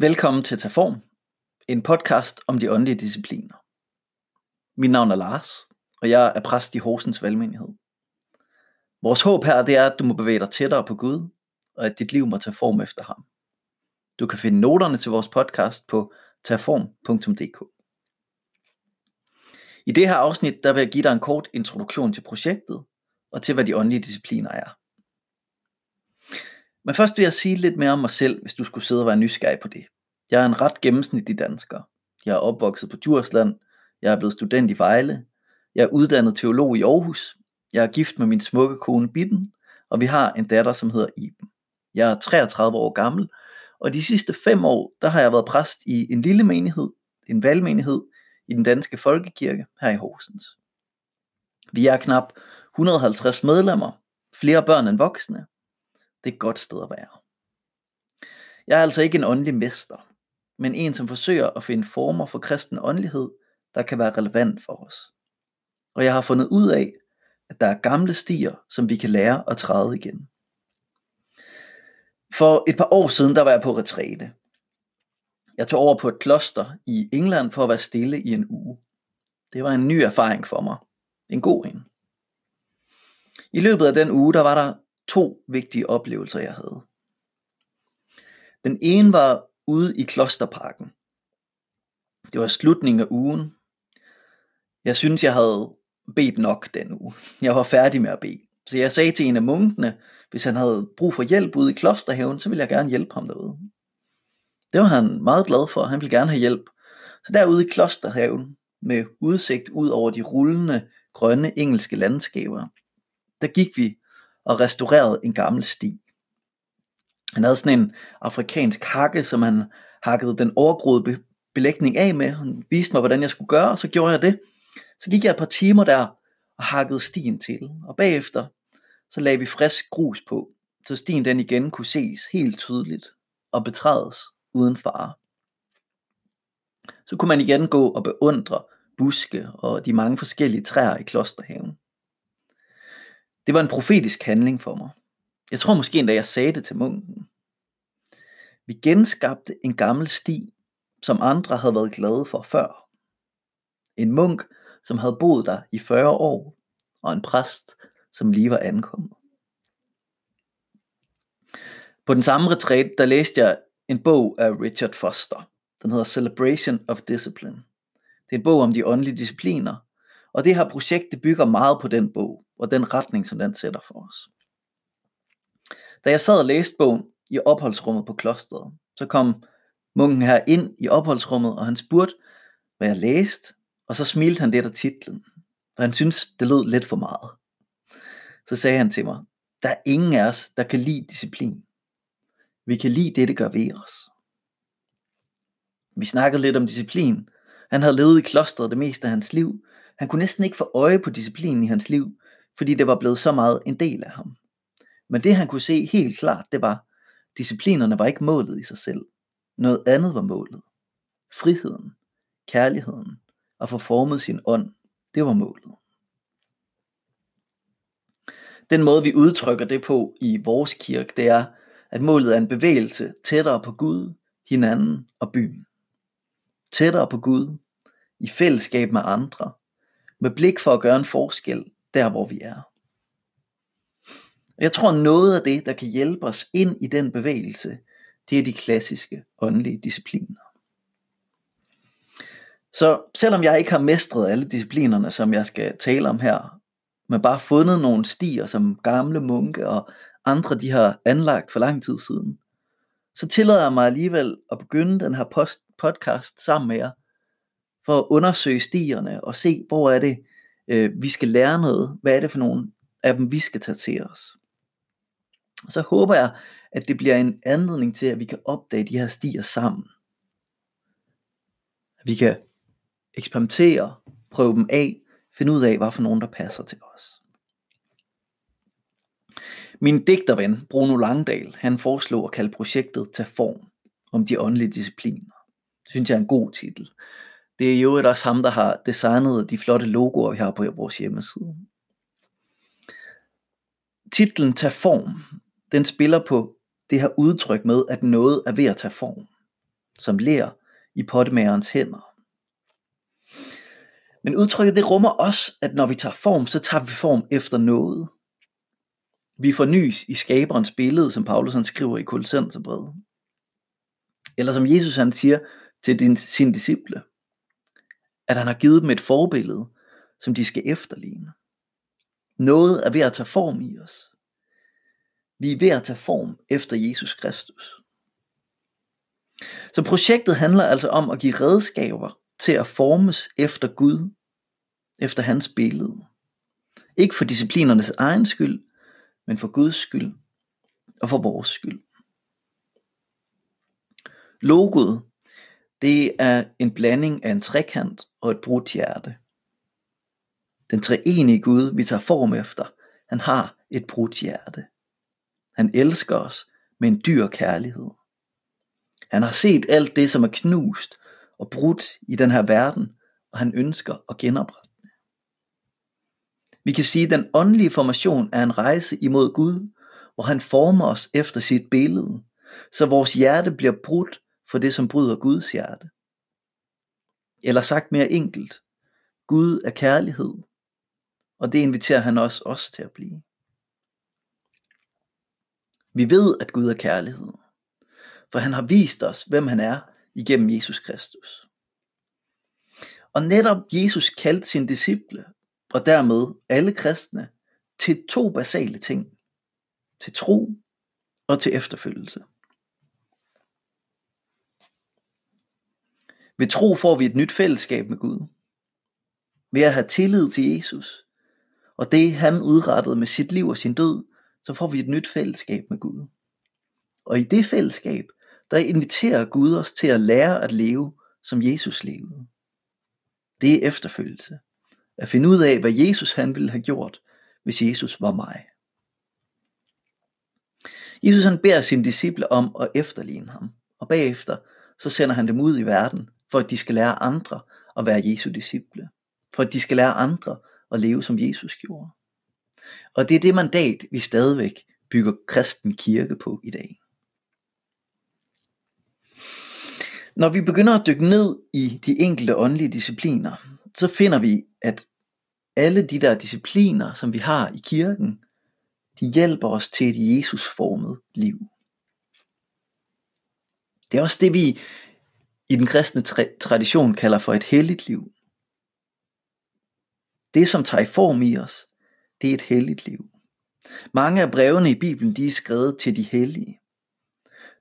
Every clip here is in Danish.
Velkommen til Taform, en podcast om de åndelige discipliner. Mit navn er Lars, og jeg er præst i Horsens Valgmenighed. Vores håb her det er, at du må bevæge dig tættere på Gud, og at dit liv må tage form efter ham. Du kan finde noterne til vores podcast på taform.dk. I det her afsnit der vil jeg give dig en kort introduktion til projektet, og til hvad de åndelige discipliner er. Men først vil jeg sige lidt mere om mig selv, hvis du skulle sidde og være nysgerrig på det. Jeg er en ret gennemsnitlig dansker. Jeg er opvokset på Djursland. Jeg er blevet student i Vejle. Jeg er uddannet teolog i Aarhus. Jeg er gift med min smukke kone Bitten, og vi har en datter, som hedder Iben. Jeg er 33 år gammel, og de sidste fem år, der har jeg været præst i en lille menighed, en valgmenighed, i den danske folkekirke her i Horsens. Vi er knap 150 medlemmer, flere børn end voksne, det er et godt sted at være. Jeg er altså ikke en åndelig mester, men en som forsøger at finde former for kristen åndelighed, der kan være relevant for os. Og jeg har fundet ud af, at der er gamle stier, som vi kan lære at træde igen. For et par år siden, der var jeg på retræte. Jeg tog over på et kloster i England for at være stille i en uge. Det var en ny erfaring for mig. En god en. I løbet af den uge, der var der to vigtige oplevelser, jeg havde. Den ene var ude i Klosterparken. Det var slutningen af ugen. Jeg synes, jeg havde bedt nok den uge. Jeg var færdig med at bede. Så jeg sagde til en af munkene, hvis han havde brug for hjælp ude i klosterhaven, så ville jeg gerne hjælpe ham derude. Det var han meget glad for, han ville gerne have hjælp. Så derude i klosterhaven, med udsigt ud over de rullende, grønne engelske landskaber, der gik vi og restaureret en gammel sti. Han havde sådan en afrikansk hakke, som han hakkede den overgroede belægning af med. Han viste mig, hvordan jeg skulle gøre, og så gjorde jeg det. Så gik jeg et par timer der og hakkede stien til, og bagefter så lagde vi frisk grus på, så stien den igen kunne ses helt tydeligt og betrædes uden fare. Så kunne man igen gå og beundre buske og de mange forskellige træer i klosterhaven. Det var en profetisk handling for mig. Jeg tror måske endda jeg sagde det til munken. Vi genskabte en gammel sti, som andre havde været glade for før. En munk, som havde boet der i 40 år, og en præst, som lige var ankommet. På den samme retræt, der læste jeg en bog af Richard Foster. Den hedder Celebration of Discipline. Det er en bog om de åndelige discipliner, og det her projekt det bygger meget på den bog og den retning, som den sætter for os. Da jeg sad og læste bogen i opholdsrummet på klosteret, så kom munken her ind i opholdsrummet, og han spurgte, hvad jeg læste, og så smilte han lidt af titlen, for han syntes, det lød lidt for meget. Så sagde han til mig, der er ingen af os, der kan lide disciplin. Vi kan lide det, det gør ved os. Vi snakkede lidt om disciplin. Han havde levet i klosteret det meste af hans liv. Han kunne næsten ikke få øje på disciplinen i hans liv, fordi det var blevet så meget en del af ham. Men det han kunne se helt klart, det var, disciplinerne var ikke målet i sig selv. Noget andet var målet. Friheden, kærligheden, og få formet sin ånd, det var målet. Den måde vi udtrykker det på i vores kirke, det er, at målet er en bevægelse tættere på Gud, hinanden og byen. Tættere på Gud, i fællesskab med andre, med blik for at gøre en forskel der hvor vi er. Jeg tror noget af det, der kan hjælpe os ind i den bevægelse, det er de klassiske åndelige discipliner. Så selvom jeg ikke har mestret alle disciplinerne, som jeg skal tale om her, men bare fundet nogle stier, som gamle munke og andre de har anlagt for lang tid siden, så tillader jeg mig alligevel at begynde den her post podcast sammen med jer, for at undersøge stierne og se, hvor er det, øh, vi skal lære noget. Hvad er det for nogle af dem, vi skal tage til os? Så håber jeg, at det bliver en anledning til, at vi kan opdage de her stier sammen. At vi kan eksperimentere, prøve dem af, finde ud af, hvad for nogen, der passer til os. Min digterven, Bruno Langdal, han foreslog at kalde projektet Tag form om de åndelige discipliner. Det synes jeg er en god titel. Det er jo også ham, der har designet de flotte logoer, vi har på vores hjemmeside. Titlen Tag form, den spiller på det her udtryk med, at noget er ved at tage form. som ler i pottemagerens hænder. Men udtrykket det rummer også, at når vi tager form, så tager vi form efter noget. Vi fornyes i skaberens billede, som Paulus han skriver i Kolossenserbrevet. Eller som Jesus han siger til din, sine disciple, at han har givet dem et forbillede, som de skal efterligne. Noget er ved at tage form i os. Vi er ved at tage form efter Jesus Kristus. Så projektet handler altså om at give redskaber til at formes efter Gud, efter hans billede. Ikke for disciplinernes egen skyld, men for Guds skyld og for vores skyld. Logoet, det er en blanding af en trekant og et brudt hjerte. Den treenige Gud, vi tager form efter, han har et brudt hjerte. Han elsker os med en dyr kærlighed. Han har set alt det, som er knust og brudt i den her verden, og han ønsker at genoprette det. Vi kan sige, at den åndelige formation er en rejse imod Gud, hvor han former os efter sit billede, så vores hjerte bliver brudt for det, som bryder Guds hjerte. Eller sagt mere enkelt, Gud er kærlighed, og det inviterer han også os til at blive. Vi ved, at Gud er kærlighed, for han har vist os, hvem han er igennem Jesus Kristus. Og netop Jesus kaldte sine disciple, og dermed alle kristne, til to basale ting. Til tro og til efterfølgelse. Ved tro får vi et nyt fællesskab med Gud. Ved at have tillid til Jesus, og det han udrettede med sit liv og sin død, så får vi et nyt fællesskab med Gud. Og i det fællesskab, der inviterer Gud os til at lære at leve, som Jesus levede. Det er efterfølgelse. At finde ud af, hvad Jesus han ville have gjort, hvis Jesus var mig. Jesus han beder sine disciple om at efterligne ham, og bagefter så sender han dem ud i verden, for at de skal lære andre at være Jesu disciple. For at de skal lære andre at leve som Jesus gjorde. Og det er det mandat, vi stadigvæk bygger kristen kirke på i dag. Når vi begynder at dykke ned i de enkelte åndelige discipliner, så finder vi, at alle de der discipliner, som vi har i kirken, de hjælper os til et Jesusformet liv. Det er også det, vi i den kristne tra- tradition kalder for et helligt liv. Det, som tager i form i os, det er et helligt liv. Mange af brevene i Bibelen, de er skrevet til de hellige.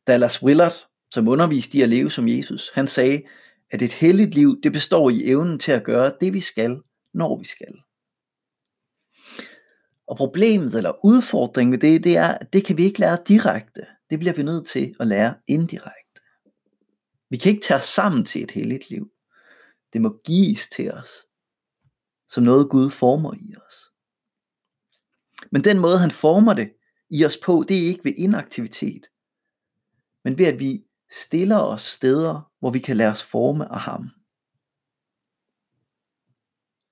Dallas Willard, som underviste i at leve som Jesus, han sagde, at et helligt liv, det består i evnen til at gøre det, vi skal, når vi skal. Og problemet eller udfordringen ved det, det er, at det kan vi ikke lære direkte. Det bliver vi nødt til at lære indirekte. Vi kan ikke tage os sammen til et helligt liv. Det må gives til os, som noget Gud former i os. Men den måde han former det i os på, det er ikke ved inaktivitet, men ved at vi stiller os steder, hvor vi kan lade os forme af ham.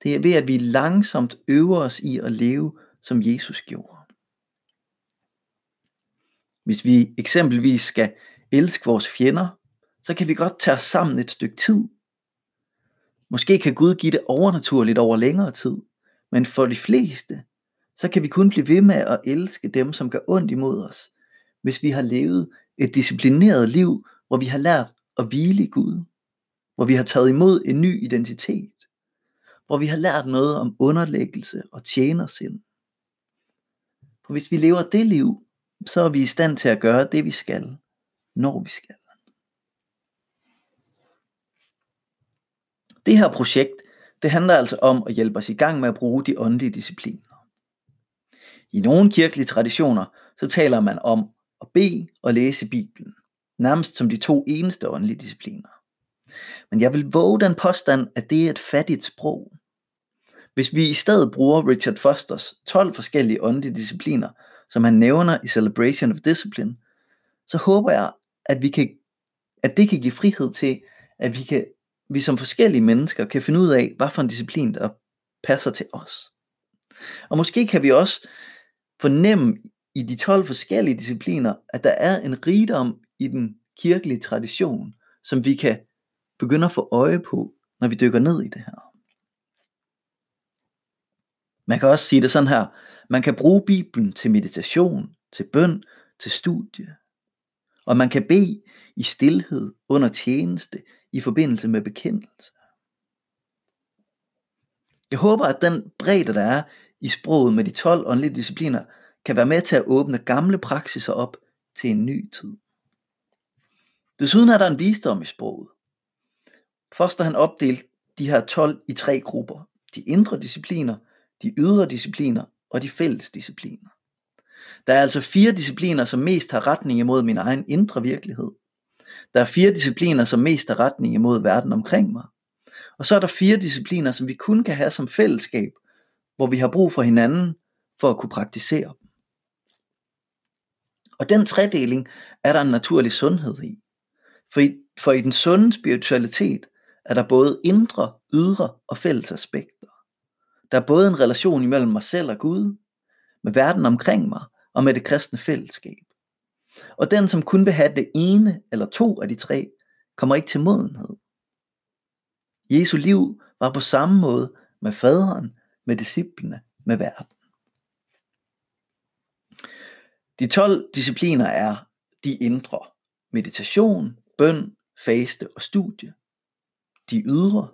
Det er ved, at vi langsomt øver os i at leve, som Jesus gjorde. Hvis vi eksempelvis skal elske vores fjender, så kan vi godt tage os sammen et stykke tid. Måske kan Gud give det overnaturligt over længere tid, men for de fleste, så kan vi kun blive ved med at elske dem, som gør ondt imod os, hvis vi har levet et disciplineret liv, hvor vi har lært at hvile i Gud, hvor vi har taget imod en ny identitet, hvor vi har lært noget om underlæggelse og tjenersind. For hvis vi lever det liv, så er vi i stand til at gøre det, vi skal, når vi skal. Det her projekt, det handler altså om at hjælpe os i gang med at bruge de åndelige discipliner. I nogle kirkelige traditioner, så taler man om at bede og læse Bibelen, nærmest som de to eneste åndelige discipliner. Men jeg vil våge den påstand, at det er et fattigt sprog. Hvis vi i stedet bruger Richard Fosters 12 forskellige åndelige discipliner, som han nævner i Celebration of Discipline, så håber jeg, at, vi kan, at det kan give frihed til, at vi, kan, vi som forskellige mennesker kan finde ud af, hvad for en disciplin, der passer til os. Og måske kan vi også fornemme i de 12 forskellige discipliner, at der er en rigdom i den kirkelige tradition, som vi kan begynde at få øje på, når vi dykker ned i det her. Man kan også sige det sådan her, man kan bruge Bibelen til meditation, til bøn, til studie. Og man kan bede i stillhed under tjeneste i forbindelse med bekendelse. Jeg håber, at den bredde, der er i sproget med de 12 åndelige discipliner, kan være med til at åbne gamle praksiser op til en ny tid. Desuden er der en visdom i sproget. Først har han opdelt de her 12 i tre grupper. De indre discipliner, de ydre discipliner og de fælles discipliner. Der er altså fire discipliner, som mest har retning imod min egen indre virkelighed. Der er fire discipliner, som mest er retning imod verden omkring mig. Og så er der fire discipliner, som vi kun kan have som fællesskab, hvor vi har brug for hinanden for at kunne praktisere dem. Og den tredeling er der en naturlig sundhed i. For i, for i den sunde spiritualitet er der både indre, ydre og fælles aspekter. Der er både en relation imellem mig selv og Gud, med verden omkring mig og med det kristne fællesskab. Og den, som kun vil have det ene eller to af de tre, kommer ikke til modenhed. Jesu liv var på samme måde med faderen, med disciplene, med verden. De 12 discipliner er de indre. Meditation, bøn, faste og studie. De ydre.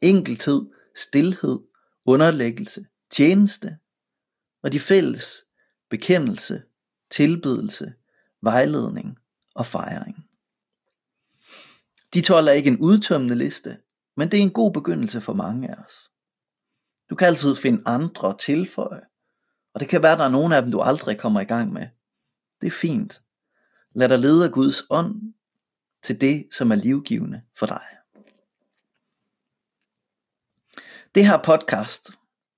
Enkelthed, stillhed, underlæggelse, tjeneste. Og de fælles. Bekendelse, tilbedelse, vejledning og fejring. De 12 er ikke en udtømmende liste, men det er en god begyndelse for mange af os. Du kan altid finde andre at tilføje, og det kan være, at der er nogle af dem, du aldrig kommer i gang med. Det er fint. Lad dig lede af Guds ånd til det, som er livgivende for dig. Det her podcast,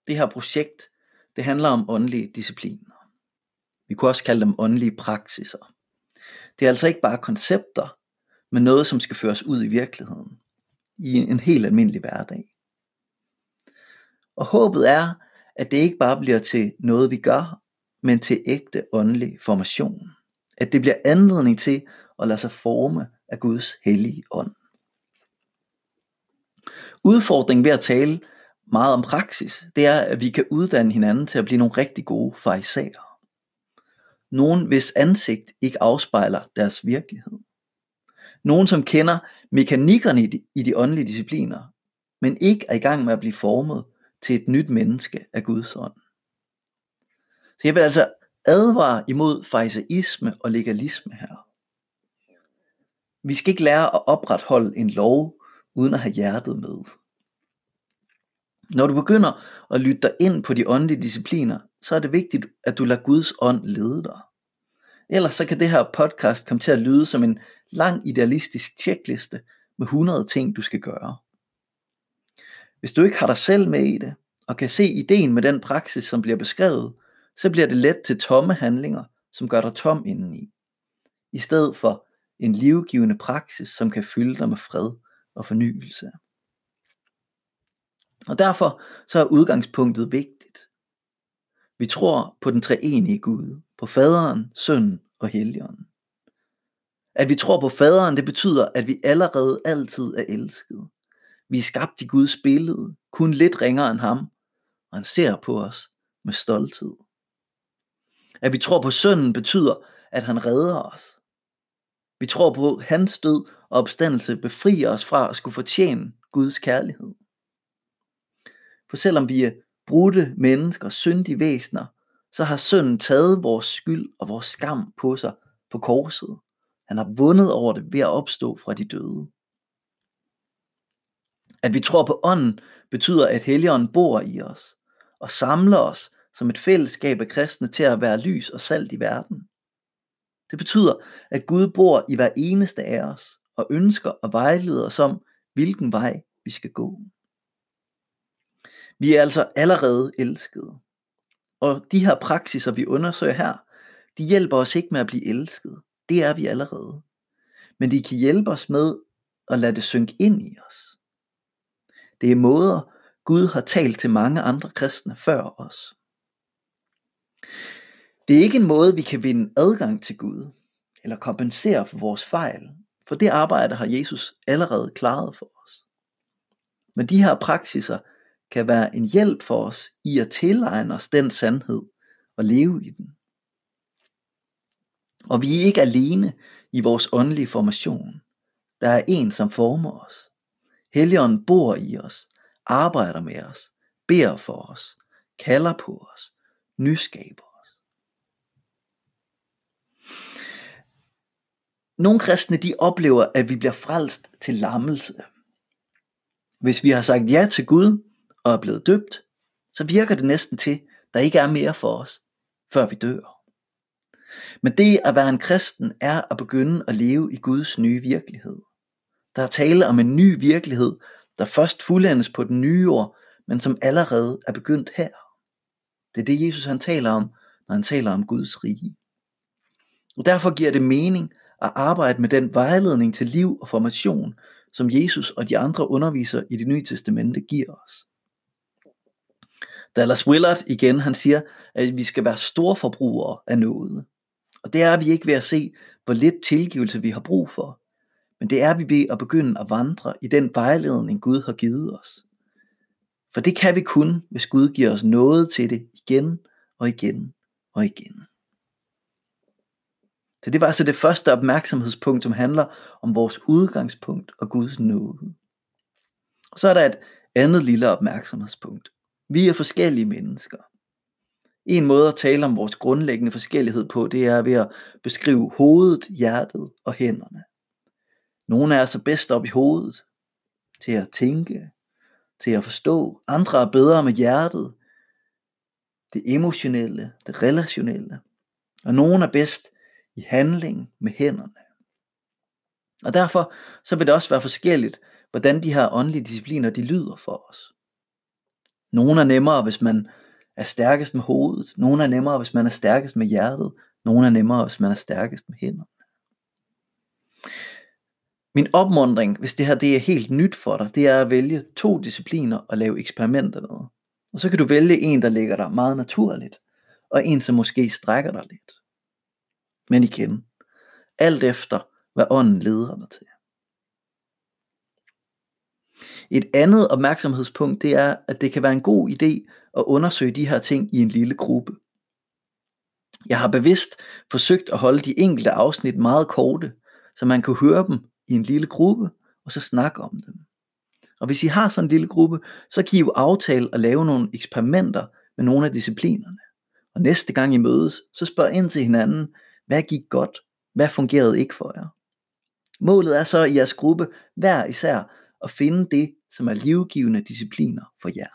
det her projekt, det handler om åndelige discipliner. Vi kunne også kalde dem åndelige praksiser. Det er altså ikke bare koncepter, men noget, som skal føres ud i virkeligheden. I en helt almindelig hverdag. Og håbet er, at det ikke bare bliver til noget, vi gør, men til ægte åndelig formation. At det bliver anledning til at lade sig forme af Guds hellige ånd. Udfordringen ved at tale meget om praksis, det er, at vi kan uddanne hinanden til at blive nogle rigtig gode fariserer. Nogen, hvis ansigt ikke afspejler deres virkelighed. Nogen, som kender mekanikkerne i de, i de åndelige discipliner, men ikke er i gang med at blive formet til et nyt menneske af Guds ånd. Så jeg vil altså advare imod fariseisme og legalisme her. Vi skal ikke lære at opretholde en lov, uden at have hjertet med. Når du begynder at lytte dig ind på de åndelige discipliner, så er det vigtigt, at du lader Guds ånd lede dig. Ellers så kan det her podcast komme til at lyde som en lang idealistisk tjekliste med 100 ting, du skal gøre. Hvis du ikke har dig selv med i det, og kan se ideen med den praksis, som bliver beskrevet, så bliver det let til tomme handlinger, som gør dig tom indeni. I stedet for en livgivende praksis, som kan fylde dig med fred og fornyelse. Og derfor så er udgangspunktet vigtigt. Vi tror på den treenige Gud, på faderen, sønnen og helligånden. At vi tror på faderen, det betyder, at vi allerede altid er elsket. Vi er skabt i Guds billede, kun lidt ringere end ham, og han ser på os med stolthed. At vi tror på sønnen betyder, at han redder os. Vi tror på hans død og opstandelse befrier os fra at skulle fortjene Guds kærlighed. For selvom vi er brudte mennesker, syndige væsener, så har sønnen taget vores skyld og vores skam på sig på korset. Han har vundet over det ved at opstå fra de døde. At vi tror på ånden betyder, at Helligånden bor i os og samler os som et fællesskab af kristne til at være lys og salt i verden. Det betyder, at Gud bor i hver eneste af os og ønsker at vejlede os om, hvilken vej vi skal gå. Vi er altså allerede elskede. Og de her praksiser, vi undersøger her, de hjælper os ikke med at blive elsket. Det er vi allerede. Men de kan hjælpe os med at lade det synke ind i os. Det er måder, Gud har talt til mange andre kristne før os. Det er ikke en måde, vi kan vinde adgang til Gud, eller kompensere for vores fejl, For det arbejde har Jesus allerede klaret for os. Men de her praksiser kan være en hjælp for os i at tilegne os den sandhed og leve i den. Og vi er ikke alene i vores åndelige formation. Der er en, som former os. Helligånden bor i os, arbejder med os, beder for os, kalder på os, nyskaber os. Nogle kristne de oplever, at vi bliver frelst til lammelse. Hvis vi har sagt ja til Gud og er blevet døbt, så virker det næsten til, der ikke er mere for os, før vi dør. Men det at være en kristen er at begynde at leve i Guds nye virkelighed. Der er tale om en ny virkelighed, der først fuldendes på den nye år, men som allerede er begyndt her. Det er det Jesus han taler om, når han taler om Guds rige. Og derfor giver det mening at arbejde med den vejledning til liv og formation, som Jesus og de andre undervisere i det nye testamente giver os. Dallas Willard igen, han siger, at vi skal være store forbrugere af noget. Og det er vi ikke ved at se, hvor lidt tilgivelse vi har brug for. Men det er vi ved at begynde at vandre i den vejledning Gud har givet os. For det kan vi kun, hvis Gud giver os noget til det igen og igen og igen. Så det var altså det første opmærksomhedspunkt, som handler om vores udgangspunkt og Guds nåde. Og så er der et andet lille opmærksomhedspunkt. Vi er forskellige mennesker. En måde at tale om vores grundlæggende forskellighed på, det er ved at beskrive hovedet, hjertet og hænderne. Nogle er så bedst op i hovedet, til at tænke, til at forstå. Andre er bedre med hjertet, det emotionelle, det relationelle. Og nogle er bedst i handling med hænderne. Og derfor så vil det også være forskelligt, hvordan de her åndelige discipliner de lyder for os. Nogle er nemmere, hvis man er stærkest med hovedet. Nogle er nemmere, hvis man er stærkest med hjertet. Nogle er nemmere, hvis man er stærkest med hænderne. Min opmundring, hvis det her det er helt nyt for dig, det er at vælge to discipliner og lave eksperimenter med. Og så kan du vælge en, der ligger dig meget naturligt, og en, som måske strækker dig lidt. Men igen, alt efter, hvad ånden leder dig til. Et andet opmærksomhedspunkt, det er, at det kan være en god idé at undersøge de her ting i en lille gruppe. Jeg har bevidst forsøgt at holde de enkelte afsnit meget korte, så man kan høre dem i en lille gruppe, og så snakke om dem. Og hvis I har sådan en lille gruppe, så kan I jo aftale at lave nogle eksperimenter med nogle af disciplinerne. Og næste gang I mødes, så spørg ind til hinanden, hvad gik godt? Hvad fungerede ikke for jer? Målet er så i jeres gruppe hver især og finde det, som er livgivende discipliner for jer.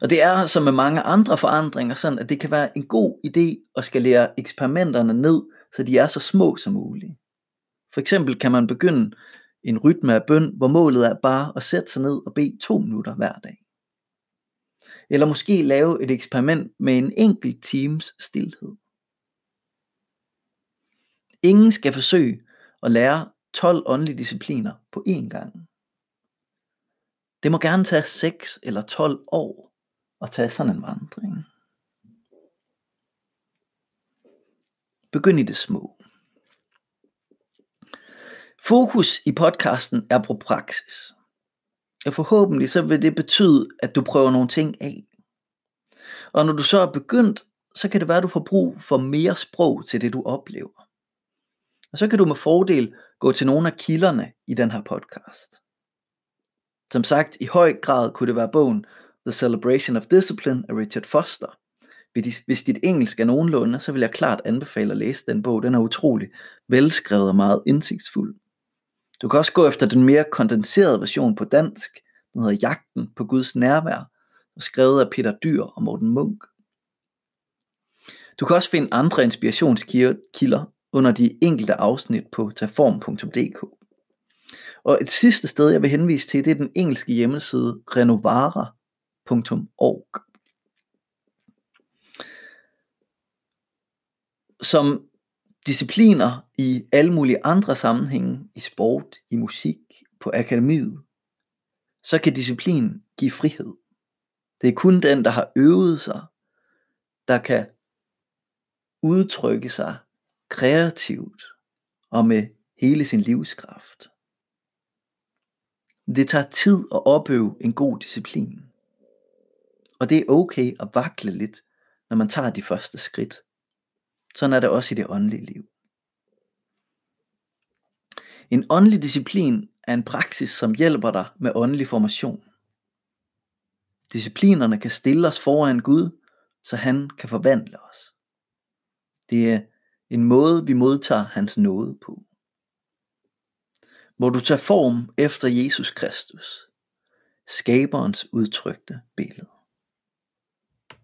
Og det er som med mange andre forandringer sådan, at det kan være en god idé at skalere eksperimenterne ned, så de er så små som muligt. For eksempel kan man begynde en rytme af bøn, hvor målet er bare at sætte sig ned og bede to minutter hver dag. Eller måske lave et eksperiment med en enkelt times stillhed. Ingen skal forsøge at lære 12 åndelige discipliner på én gang. Det må gerne tage 6 eller 12 år at tage sådan en vandring. Begynd i det små. Fokus i podcasten er på praksis. Og forhåbentlig så vil det betyde, at du prøver nogle ting af. Og når du så er begyndt, så kan det være, at du får brug for mere sprog til det, du oplever. Og så kan du med fordel gå til nogle af kilderne i den her podcast. Som sagt, i høj grad kunne det være bogen The Celebration of Discipline af Richard Foster. Hvis dit engelsk er nogenlunde, så vil jeg klart anbefale at læse den bog. Den er utrolig velskrevet og meget indsigtsfuld. Du kan også gå efter den mere kondenserede version på dansk. Den hedder Jagten på Guds nærvær, og skrevet af Peter Dyr og Morten Munk. Du kan også finde andre inspirationskilder under de enkelte afsnit på taform.dk. Og et sidste sted, jeg vil henvise til, det er den engelske hjemmeside renovara.org. Som discipliner i alle mulige andre sammenhænge, i sport, i musik, på akademiet, så kan disciplin give frihed. Det er kun den, der har øvet sig, der kan udtrykke sig kreativt og med hele sin livskraft. Det tager tid at opøve en god disciplin. Og det er okay at vakle lidt, når man tager de første skridt. Sådan er det også i det åndelige liv. En åndelig disciplin er en praksis, som hjælper dig med åndelig formation. Disciplinerne kan stille os foran Gud, så han kan forvandle os. Det er en måde, vi modtager hans nåde på. Må du tage form efter Jesus Kristus, skaberens udtrykte billede.